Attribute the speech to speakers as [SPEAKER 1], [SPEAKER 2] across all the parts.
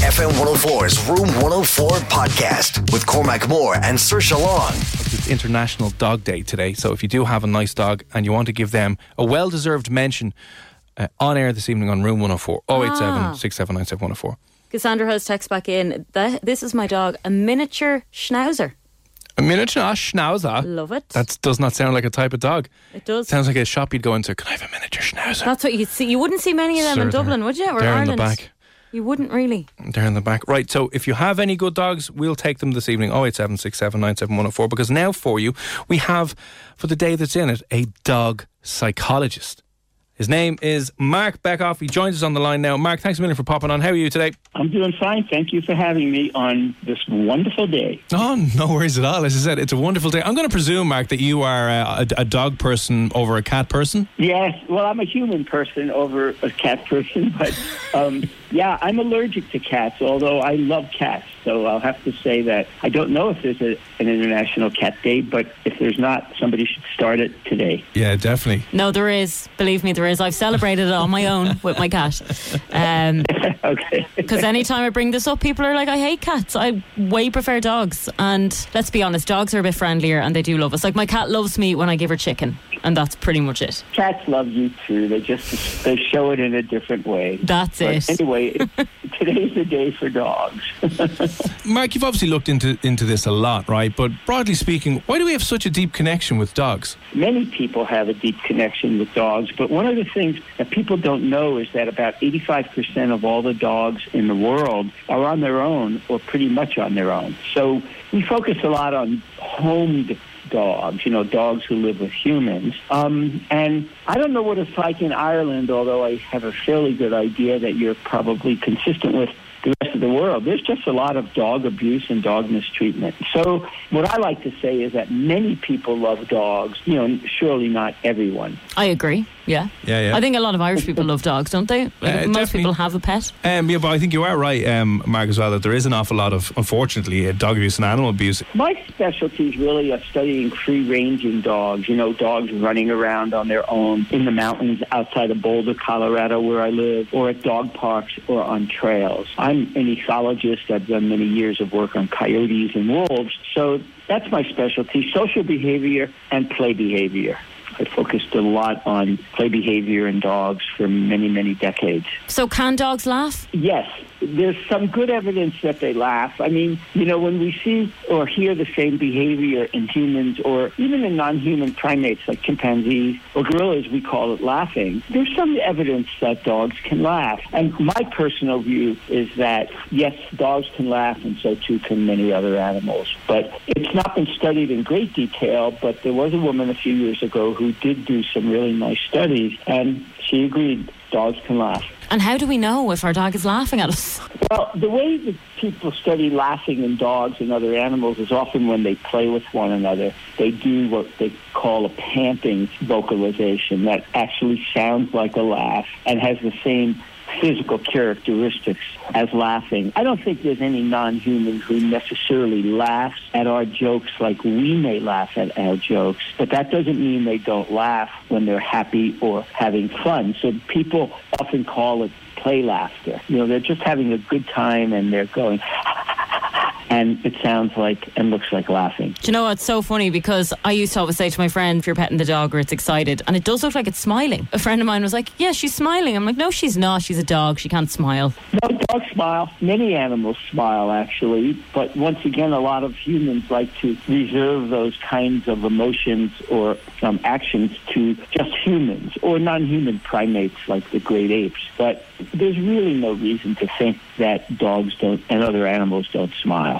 [SPEAKER 1] FM 104's Room 104 podcast with Cormac Moore and Sir Long.
[SPEAKER 2] It's International Dog Day today, so if you do have a nice dog and you want to give them a well deserved mention uh, on air this evening on Room 104, 087 6797
[SPEAKER 3] Cassandra has text back in. That, this is my dog, a miniature schnauzer.
[SPEAKER 2] A miniature ah, schnauzer.
[SPEAKER 3] Love it.
[SPEAKER 2] That does not sound like a type of dog.
[SPEAKER 3] It does.
[SPEAKER 2] Sounds like a shop you'd go into. Can I have a miniature schnauzer?
[SPEAKER 3] That's what you see. You wouldn't see many of them
[SPEAKER 2] Sir,
[SPEAKER 3] in Dublin, would you? Or
[SPEAKER 2] they're in
[SPEAKER 3] Ireland?
[SPEAKER 2] the back.
[SPEAKER 3] You wouldn't really.
[SPEAKER 2] They're in the back. Right, so if you have any good dogs, we'll take them this evening. 087 because now for you, we have, for the day that's in it, a dog psychologist. His name is Mark Bekoff. He joins us on the line now. Mark, thanks a million for popping on. How are you today?
[SPEAKER 4] I'm doing fine. Thank you for having me on this wonderful day.
[SPEAKER 2] Oh, no worries at all. As I said, it's a wonderful day. I'm going to presume, Mark, that you are uh, a, a dog person over a cat person.
[SPEAKER 4] Yes, well, I'm a human person over a cat person, but um, yeah, I'm allergic to cats, although I love cats. So I'll have to say that I don't know if there's a, an International Cat Day, but if there's not, somebody should start it today.
[SPEAKER 2] Yeah, definitely.
[SPEAKER 3] No, there is. Believe me, there is. I've celebrated it on my own with my cat. Um,
[SPEAKER 4] okay.
[SPEAKER 3] Because anytime I bring this up, people are like, I hate cats. I way prefer dogs. And let's be honest, dogs are a bit friendlier and they do love us. Like my cat loves me when I give her chicken. And that's pretty much it.
[SPEAKER 4] Cats love you too. They just they show it in a different way.
[SPEAKER 3] That's
[SPEAKER 4] But
[SPEAKER 3] it.
[SPEAKER 4] Anyway, today's the day for dogs.
[SPEAKER 2] Mark, you've obviously looked into, into this a lot, right? But broadly speaking, why do we have such a deep connection with dogs?
[SPEAKER 4] Many people have a deep connection with dogs, but one of the things that people don't know is that about 85% of all the dogs in the world are on their own or pretty much on their own. So we focus a lot on homed dogs, you know, dogs who live with humans. Um, and I don't know what it's like in Ireland, although I have a fairly good idea that you're probably consistent with the rest of the world. There's just a lot of dog abuse and dog mistreatment. So what I like to say is that many people love dogs. You know, surely not everyone.
[SPEAKER 3] I agree. Yeah.
[SPEAKER 2] Yeah, yeah.
[SPEAKER 3] I think a lot of Irish people love dogs, don't they? Like,
[SPEAKER 2] Uh,
[SPEAKER 3] most
[SPEAKER 2] definitely.
[SPEAKER 3] people have a pet.
[SPEAKER 2] Um, yeah, but I think you are right, um, Mark, as well, that there is an awful lot of, unfortunately, uh, dog abuse and animal abuse.
[SPEAKER 4] My specialty is really uh, studying free-ranging dogs. You know, dogs running around on their own in the mountains outside of Boulder, Colorado, where I live, or at dog parks or on trails. I'm an ethologist. I've done many years of work on coyotes and wolves. So that's my specialty, social behavior and play behavior. I focused a lot on play behavior in dogs for many, many decades.
[SPEAKER 3] So can dogs laugh?
[SPEAKER 4] Yes, there's some good evidence that they laugh. I mean, you know, when we see or hear the same behavior in humans or even in non-human primates like chimpanzees or gorillas, we call it laughing. There's some evidence that dogs can laugh. And my personal view is that, yes, dogs can laugh and so too can many other animals. But it's not been studied in great detail, but there was a woman a few years ago who did do some really nice studies and she agreed dogs can laugh.
[SPEAKER 3] And how do we know if our dog is laughing at us?
[SPEAKER 4] Well, the way that people study laughing in dogs and other animals is often when they play with one another. They do what they call a panting vocalization that actually sounds like a laugh and has the same physical characteristics as laughing. I don't think there's any non-human who necessarily laughs at our jokes like we may laugh at our jokes, but that doesn't mean they don't laugh when they're happy or having fun. So people often call it play laughter. You know, they're just having a good time and they're going and it sounds like and looks like laughing.
[SPEAKER 3] Do you know what's so funny? Because I used to always say to my friend, if you're petting the dog or it's excited, and it does look like it's smiling. A friend of mine was like, Yeah, she's smiling. I'm like, No, she's not. She's a dog. She can't smile.
[SPEAKER 4] No, dogs smile. Many animals smile, actually. But once again, a lot of humans like to reserve those kinds of emotions or um, actions to just humans or non human primates like the great apes. But there's really no reason to think that dogs don't and other animals don't smile.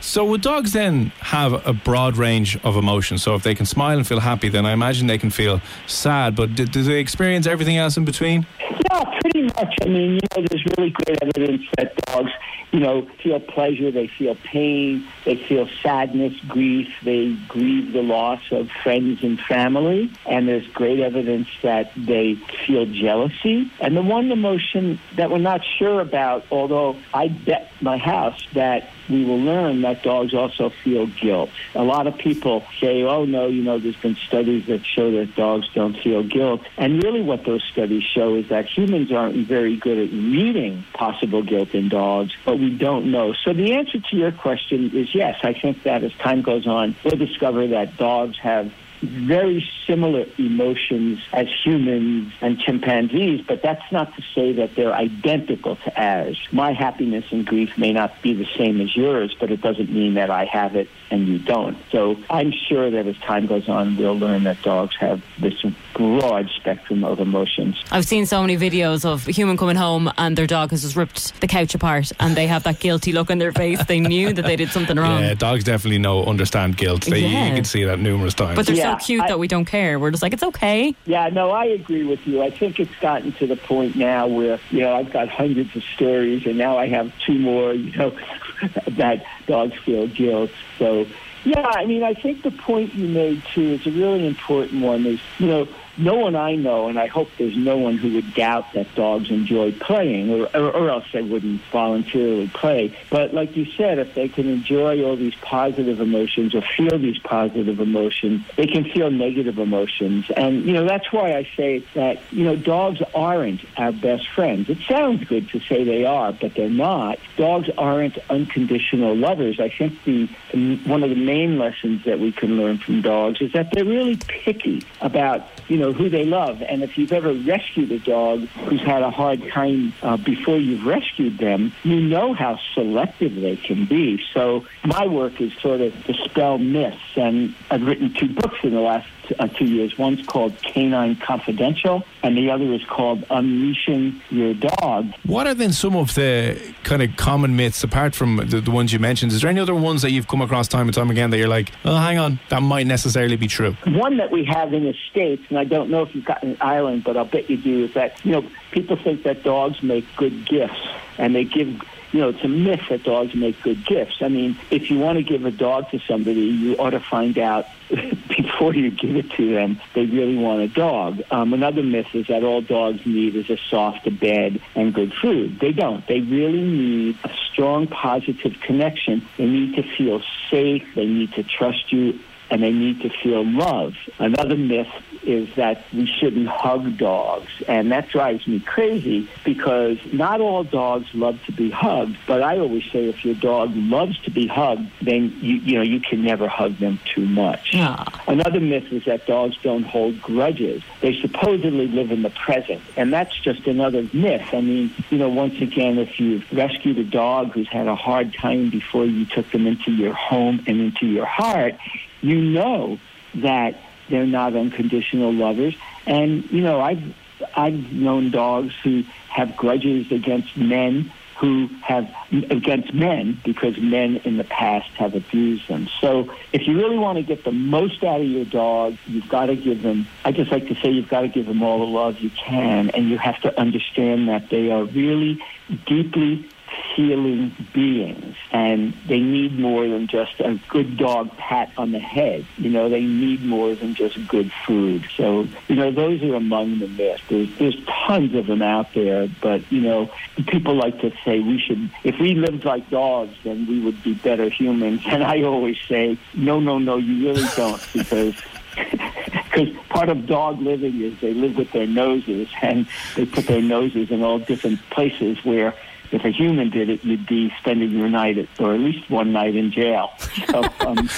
[SPEAKER 2] So would dogs then have a broad range of emotions? So if they can smile and feel happy, then I imagine they can feel sad. But do, do they experience everything else in between?
[SPEAKER 4] Yeah, pretty much. I mean, you know, there's really great evidence that dogs, you know, feel pleasure, they feel pain, they feel sadness, grief, they grieve the loss of friends and family, and there's great evidence that they feel jealousy. And the one emotion that we're not sure about, although I bet my house that we will learn that dogs also feel guilt. A lot of people say, oh, no, you know, there's been studies that show that dogs don't feel guilt. And really, what those studies show is that humans aren't very good at reading possible guilt in dogs, but we don't know. So the answer to your question is yes. I think that as time goes on, we'll discover that dogs have very similar emotions as humans and chimpanzees, but that's not to say that they're identical to ours. My happiness and grief may not be the same as yours, but it doesn't mean that I have it and you don't. So I'm sure that as time goes on, we'll learn that dogs have this broad spectrum of emotions.
[SPEAKER 3] I've seen so many videos of a human coming home and their dog has just ripped the couch apart and they have that guilty look on their face. They knew that they did something wrong.
[SPEAKER 2] Yeah, dogs definitely know, understand guilt. They,
[SPEAKER 3] Yeah.
[SPEAKER 2] You can see that numerous times.
[SPEAKER 3] But they're
[SPEAKER 4] Yeah,
[SPEAKER 3] so cute
[SPEAKER 4] I-
[SPEAKER 3] that we don't care. We're just like, it's okay.
[SPEAKER 4] Yeah, no, I agree with you. I think it's gotten to the point now where, you know, I've got hundreds of stories and now I have two more, you know, that dogs feel guilt. So, yeah, I mean, I think the point you made, too, is a really important one is, you know, no one I know, and I hope there's no one who would doubt that dogs enjoy playing, or, or, or else they wouldn't voluntarily play. But like you said, if they can enjoy all these positive emotions or feel these positive emotions, they can feel negative emotions. And, you know, that's why I say that, you know, dogs aren't our best friends. It sounds good to say they are, but they're not. Dogs aren't unconditional lovers. I think the one of the main lessons that we can learn from dogs is that they're really picky about you know who they love. And if you've ever rescued a dog who's had a hard time uh, before you've rescued them, you know how selective they can be. So my work is sort of dispel myths, and I've written two books in the last uh, two years. One's called Canine Confidential, and the other is called Unleashing Your Dog.
[SPEAKER 2] What are then some of the kind of common myths, apart from the, the ones you mentioned? Is there any other ones that you've come across time and time again that you're like, oh, hang on, that might necessarily be true?
[SPEAKER 4] One that we have in the States, and I don't know if you've got in Ireland, but I'll bet you do, is that, you know, people think that dogs make good gifts, and they give, you know, it's a myth that dogs make good gifts. I mean, if you want to give a dog to somebody, you ought to find out before you give it to them they really want a dog. Um, another myth is that all dogs need is a soft bed and good food. They don't. They really need a strong positive connection. They need to feel safe. They need to trust you and they need to feel love. Another myth is that we shouldn't hug dogs, and that drives me crazy because not all dogs love to be hugged. But I always say if your dog loves to be hugged, then you you know you can never hug them too much.
[SPEAKER 3] Ah.
[SPEAKER 4] Another myth is that dogs don't hold grudges. They supposedly live in the present, and that's just another myth. I mean, you know, once again, if you've rescued a dog who's had a hard time before you took them into your home and into your heart, you know that they're not unconditional lovers. And you know, I've I've known dogs who have grudges against men who have against men because men in the past have abused them. So if you really want to get the most out of your dog, you've got to give them, I just like to say you've got to give them all the love you can. And you have to understand that they are really deeply feeling beings and they need more than just a good dog pat on the head. You know, they need more than just good food. So, you know, those are among the myths. There's, there's tons of them out there, but, you know, people like to say we should, if we lived like dogs, then we would be better humans. And I always say, no, no, no, you really don't because because part of dog living is they live with their noses and they put their noses in all different places where if a human did it, you'd be spending your night at, or at least one night in jail. So, um,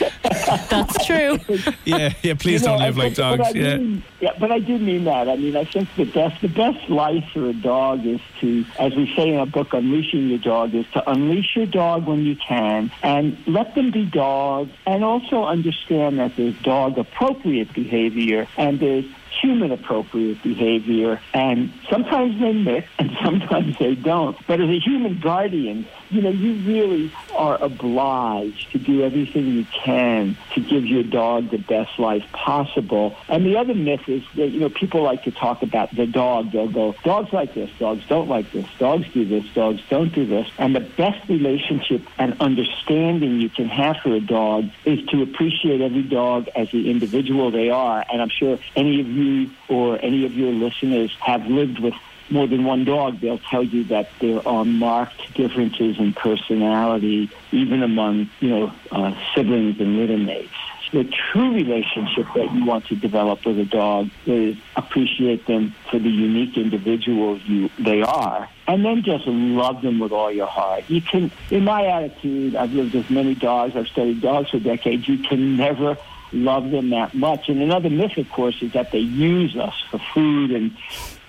[SPEAKER 3] That's true.
[SPEAKER 2] Yeah, yeah. Please
[SPEAKER 4] you know,
[SPEAKER 2] don't live
[SPEAKER 4] I-
[SPEAKER 2] like
[SPEAKER 4] but- but
[SPEAKER 2] dogs. Yeah.
[SPEAKER 4] mean- yeah, but I do mean that. I mean, I think the best the best life for a dog is to, as we say in our book, unleashing your dog, is to unleash your dog when you can and let them be dogs, and also understand that there's dog appropriate behavior and there's human appropriate behavior and sometimes they mix and sometimes they don't. But as a human guardian you know you really are obliged to do everything you can to give your dog the best life possible. And the other myth is that you know people like to talk about the dog. They'll go dogs like this dogs don't like this dogs do this dogs don't do this. And the best relationship and understanding you can have for a dog is to appreciate every dog as the individual they are. And i'm sure any of you or any of your listeners have lived with more than one dog, they'll tell you that there are marked differences in personality, even among, you know, uh, siblings and littermates. The true relationship that you want to develop with a dog is appreciate them for the unique individuals you they are, and then just love them with all your heart. You can, in my attitude, I've lived with many dogs. I've studied dogs for decades. You can never love them that much. And another myth, of course, is that they use us for food and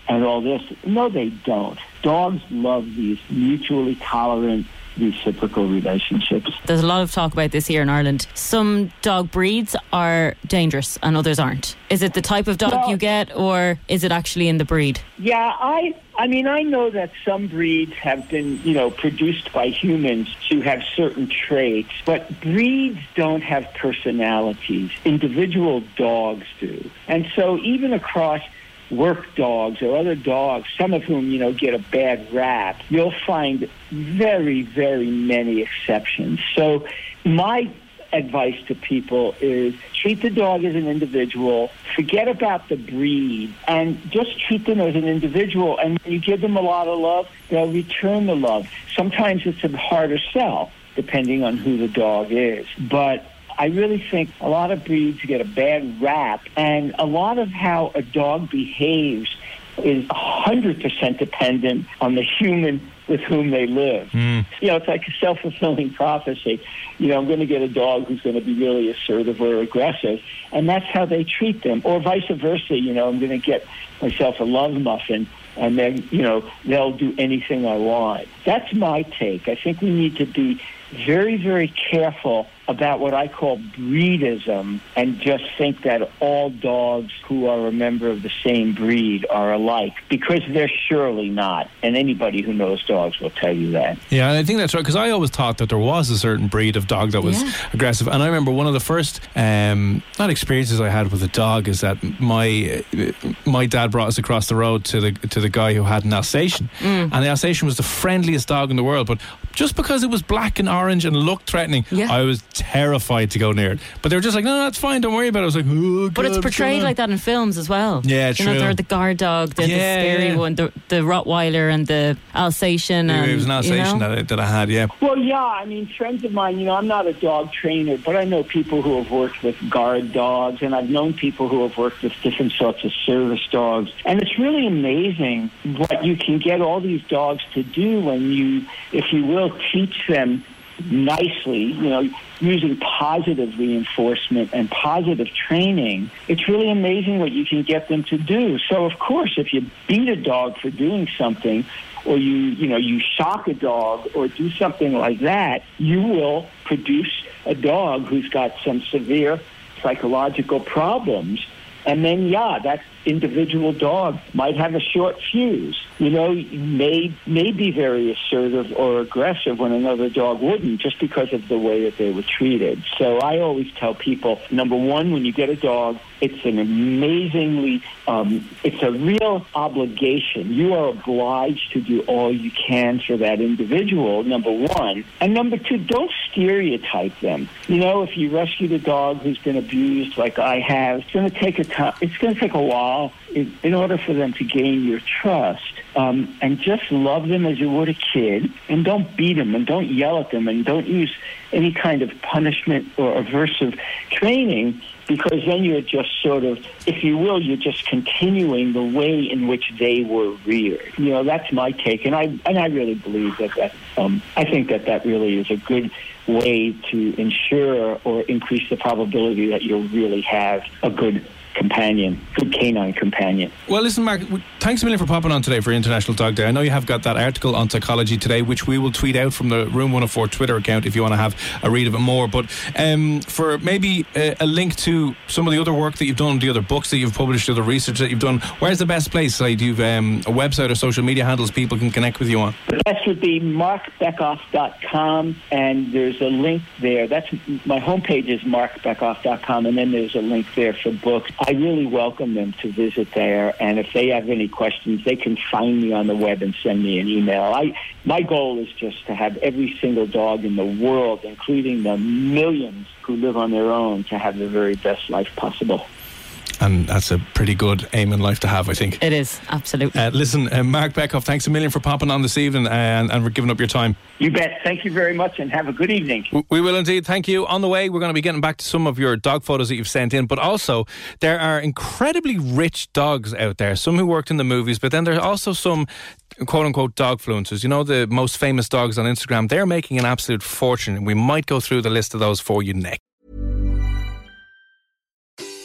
[SPEAKER 4] and all this. No, they don't. Dogs love these mutually tolerant, reciprocal relationships.
[SPEAKER 3] There's a lot of talk about this here in Ireland. Some dog breeds are dangerous and others aren't. Is it the type of dog
[SPEAKER 4] Well-
[SPEAKER 3] you get or is it actually in the breed?
[SPEAKER 4] Yeah, I I mean I know that some breeds have been, you know, produced by humans to have certain traits, but breeds don't have personalities. Individual dogs do. And so even across work dogs or other dogs, some of whom, you know, get a bad rap, you'll find very, very many exceptions. So my advice to people is treat the dog as an individual, forget about the breed, and just treat them as an individual. And when you give them a lot of love, they'll return the love. Sometimes it's a harder sell, depending on who the dog is. But I really think a lot of breeds get a bad rap, and a lot of how a dog behaves is 100% dependent on the human with whom they live. Hmm. You know, it's like a self fulfilling prophecy. You know, I'm going to get a dog who's going to be really assertive or aggressive, and that's how they treat them. Or vice versa, you know, I'm going to get myself a love muffin, and then, you know, they'll do anything I want. That's my take. I think we need to be very, very careful about what I call breedism and just think that all dogs who are a member of the same breed are alike because they're surely not. And anybody who knows dogs will tell you that.
[SPEAKER 2] Yeah, and I think that's right because I always thought that there was a certain breed of dog that was
[SPEAKER 3] Yeah.
[SPEAKER 2] aggressive, and I remember one of the first um, not experiences I had with a dog is that my uh, my dad brought us across the road to the to the guy who had an Alsatian,
[SPEAKER 3] Mm.
[SPEAKER 2] and the Alsatian was the friendliest dog in the world, but just because it was black and orange and looked threatening,
[SPEAKER 3] Yeah.
[SPEAKER 2] I was terrified to go near it. But they were just like, no, no, it's fine, don't worry about it. I was like, oh,
[SPEAKER 3] But it's portrayed like that in films as well.
[SPEAKER 2] Yeah,
[SPEAKER 3] You know,
[SPEAKER 2] true.
[SPEAKER 3] they're the guard dog, the, the
[SPEAKER 2] Yeah,
[SPEAKER 3] scary
[SPEAKER 2] yeah.
[SPEAKER 3] one, the, the Rottweiler and the Alsatian.
[SPEAKER 2] going on?
[SPEAKER 3] And,
[SPEAKER 2] It was an
[SPEAKER 3] you
[SPEAKER 2] Alsatian
[SPEAKER 3] know?
[SPEAKER 2] that, I, that I had, yeah.
[SPEAKER 4] Well, yeah, I mean, friends of mine, you know, I'm not a dog trainer, but I know people who have worked with guard dogs, and I've known people who have worked with different sorts of service dogs. And it's really amazing what you can get all these dogs to do when you, if you will, teach them nicely, you know, using positive reinforcement and positive training, it's really amazing what you can get them to do. So, of course, if you beat a dog for doing something, or you, you know, you shock a dog or do something like that, you will produce a dog who's got some severe psychological problems. And then, yeah, that individual dog might have a short fuse. You know, may may be very assertive or aggressive when another dog wouldn't, just because of the way that they were treated. So I always tell people: number one, when you get a dog, it's an amazingly, um, it's a real obligation. You are obliged to do all you can for that individual. Number one, and number two, don't stereotype them. You know, if you rescue a dog who's been abused, like I have, it's going to take a time. It's going to take a while in, in order for them to gain your trust. Um, and just love them as you would a kid, and don't beat them, and don't yell at them, and don't use any kind of punishment or aversive training because then you're just sort of, if you will, you're just continuing the way in which they were reared. You know, that's my take, and I and I really believe that that um, I think that that really is a good way to ensure or increase the probability that you'll really have a good companion, good canine companion.
[SPEAKER 2] Well, listen, Mark, thanks a million for popping on today for International Dog Day. I know you have got that article on psychology today, which we will tweet out from the Room 104 Twitter account if you want to have a read of it more. But um, for maybe a, a, link to some of the other work that you've done, the other books that you've published, the other research that you've done, where's the best place? Like, do you have um, a website or social media handles people can connect with you on?
[SPEAKER 4] The best would be markbekoff.com, and there's a link there. That's my homepage is markbekoff.com, and then there's a link there for books. I really welcome them to visit there, and if they have any questions, they can find me on the web and send me an email. I my goal is just to have every single dog in the world, including the millions who live on their own, to have the very best life possible
[SPEAKER 2] and that's a pretty good aim in life to have, I think.
[SPEAKER 3] It is, absolutely.
[SPEAKER 2] Uh, listen, uh, Mark Bekoff, thanks a million for popping on this evening and, and for giving up your time.
[SPEAKER 4] You bet. Thank you very much and have a good evening.
[SPEAKER 2] We will indeed. Thank you. On the way, we're going to be getting back to some of your dog photos that you've sent in, but also there are incredibly rich dogs out there, some who worked in the movies, but then there are also some quote unquote dog fluencers. You know, the most famous dogs on Instagram, they're making an absolute fortune, and we might go through the list of those for you next.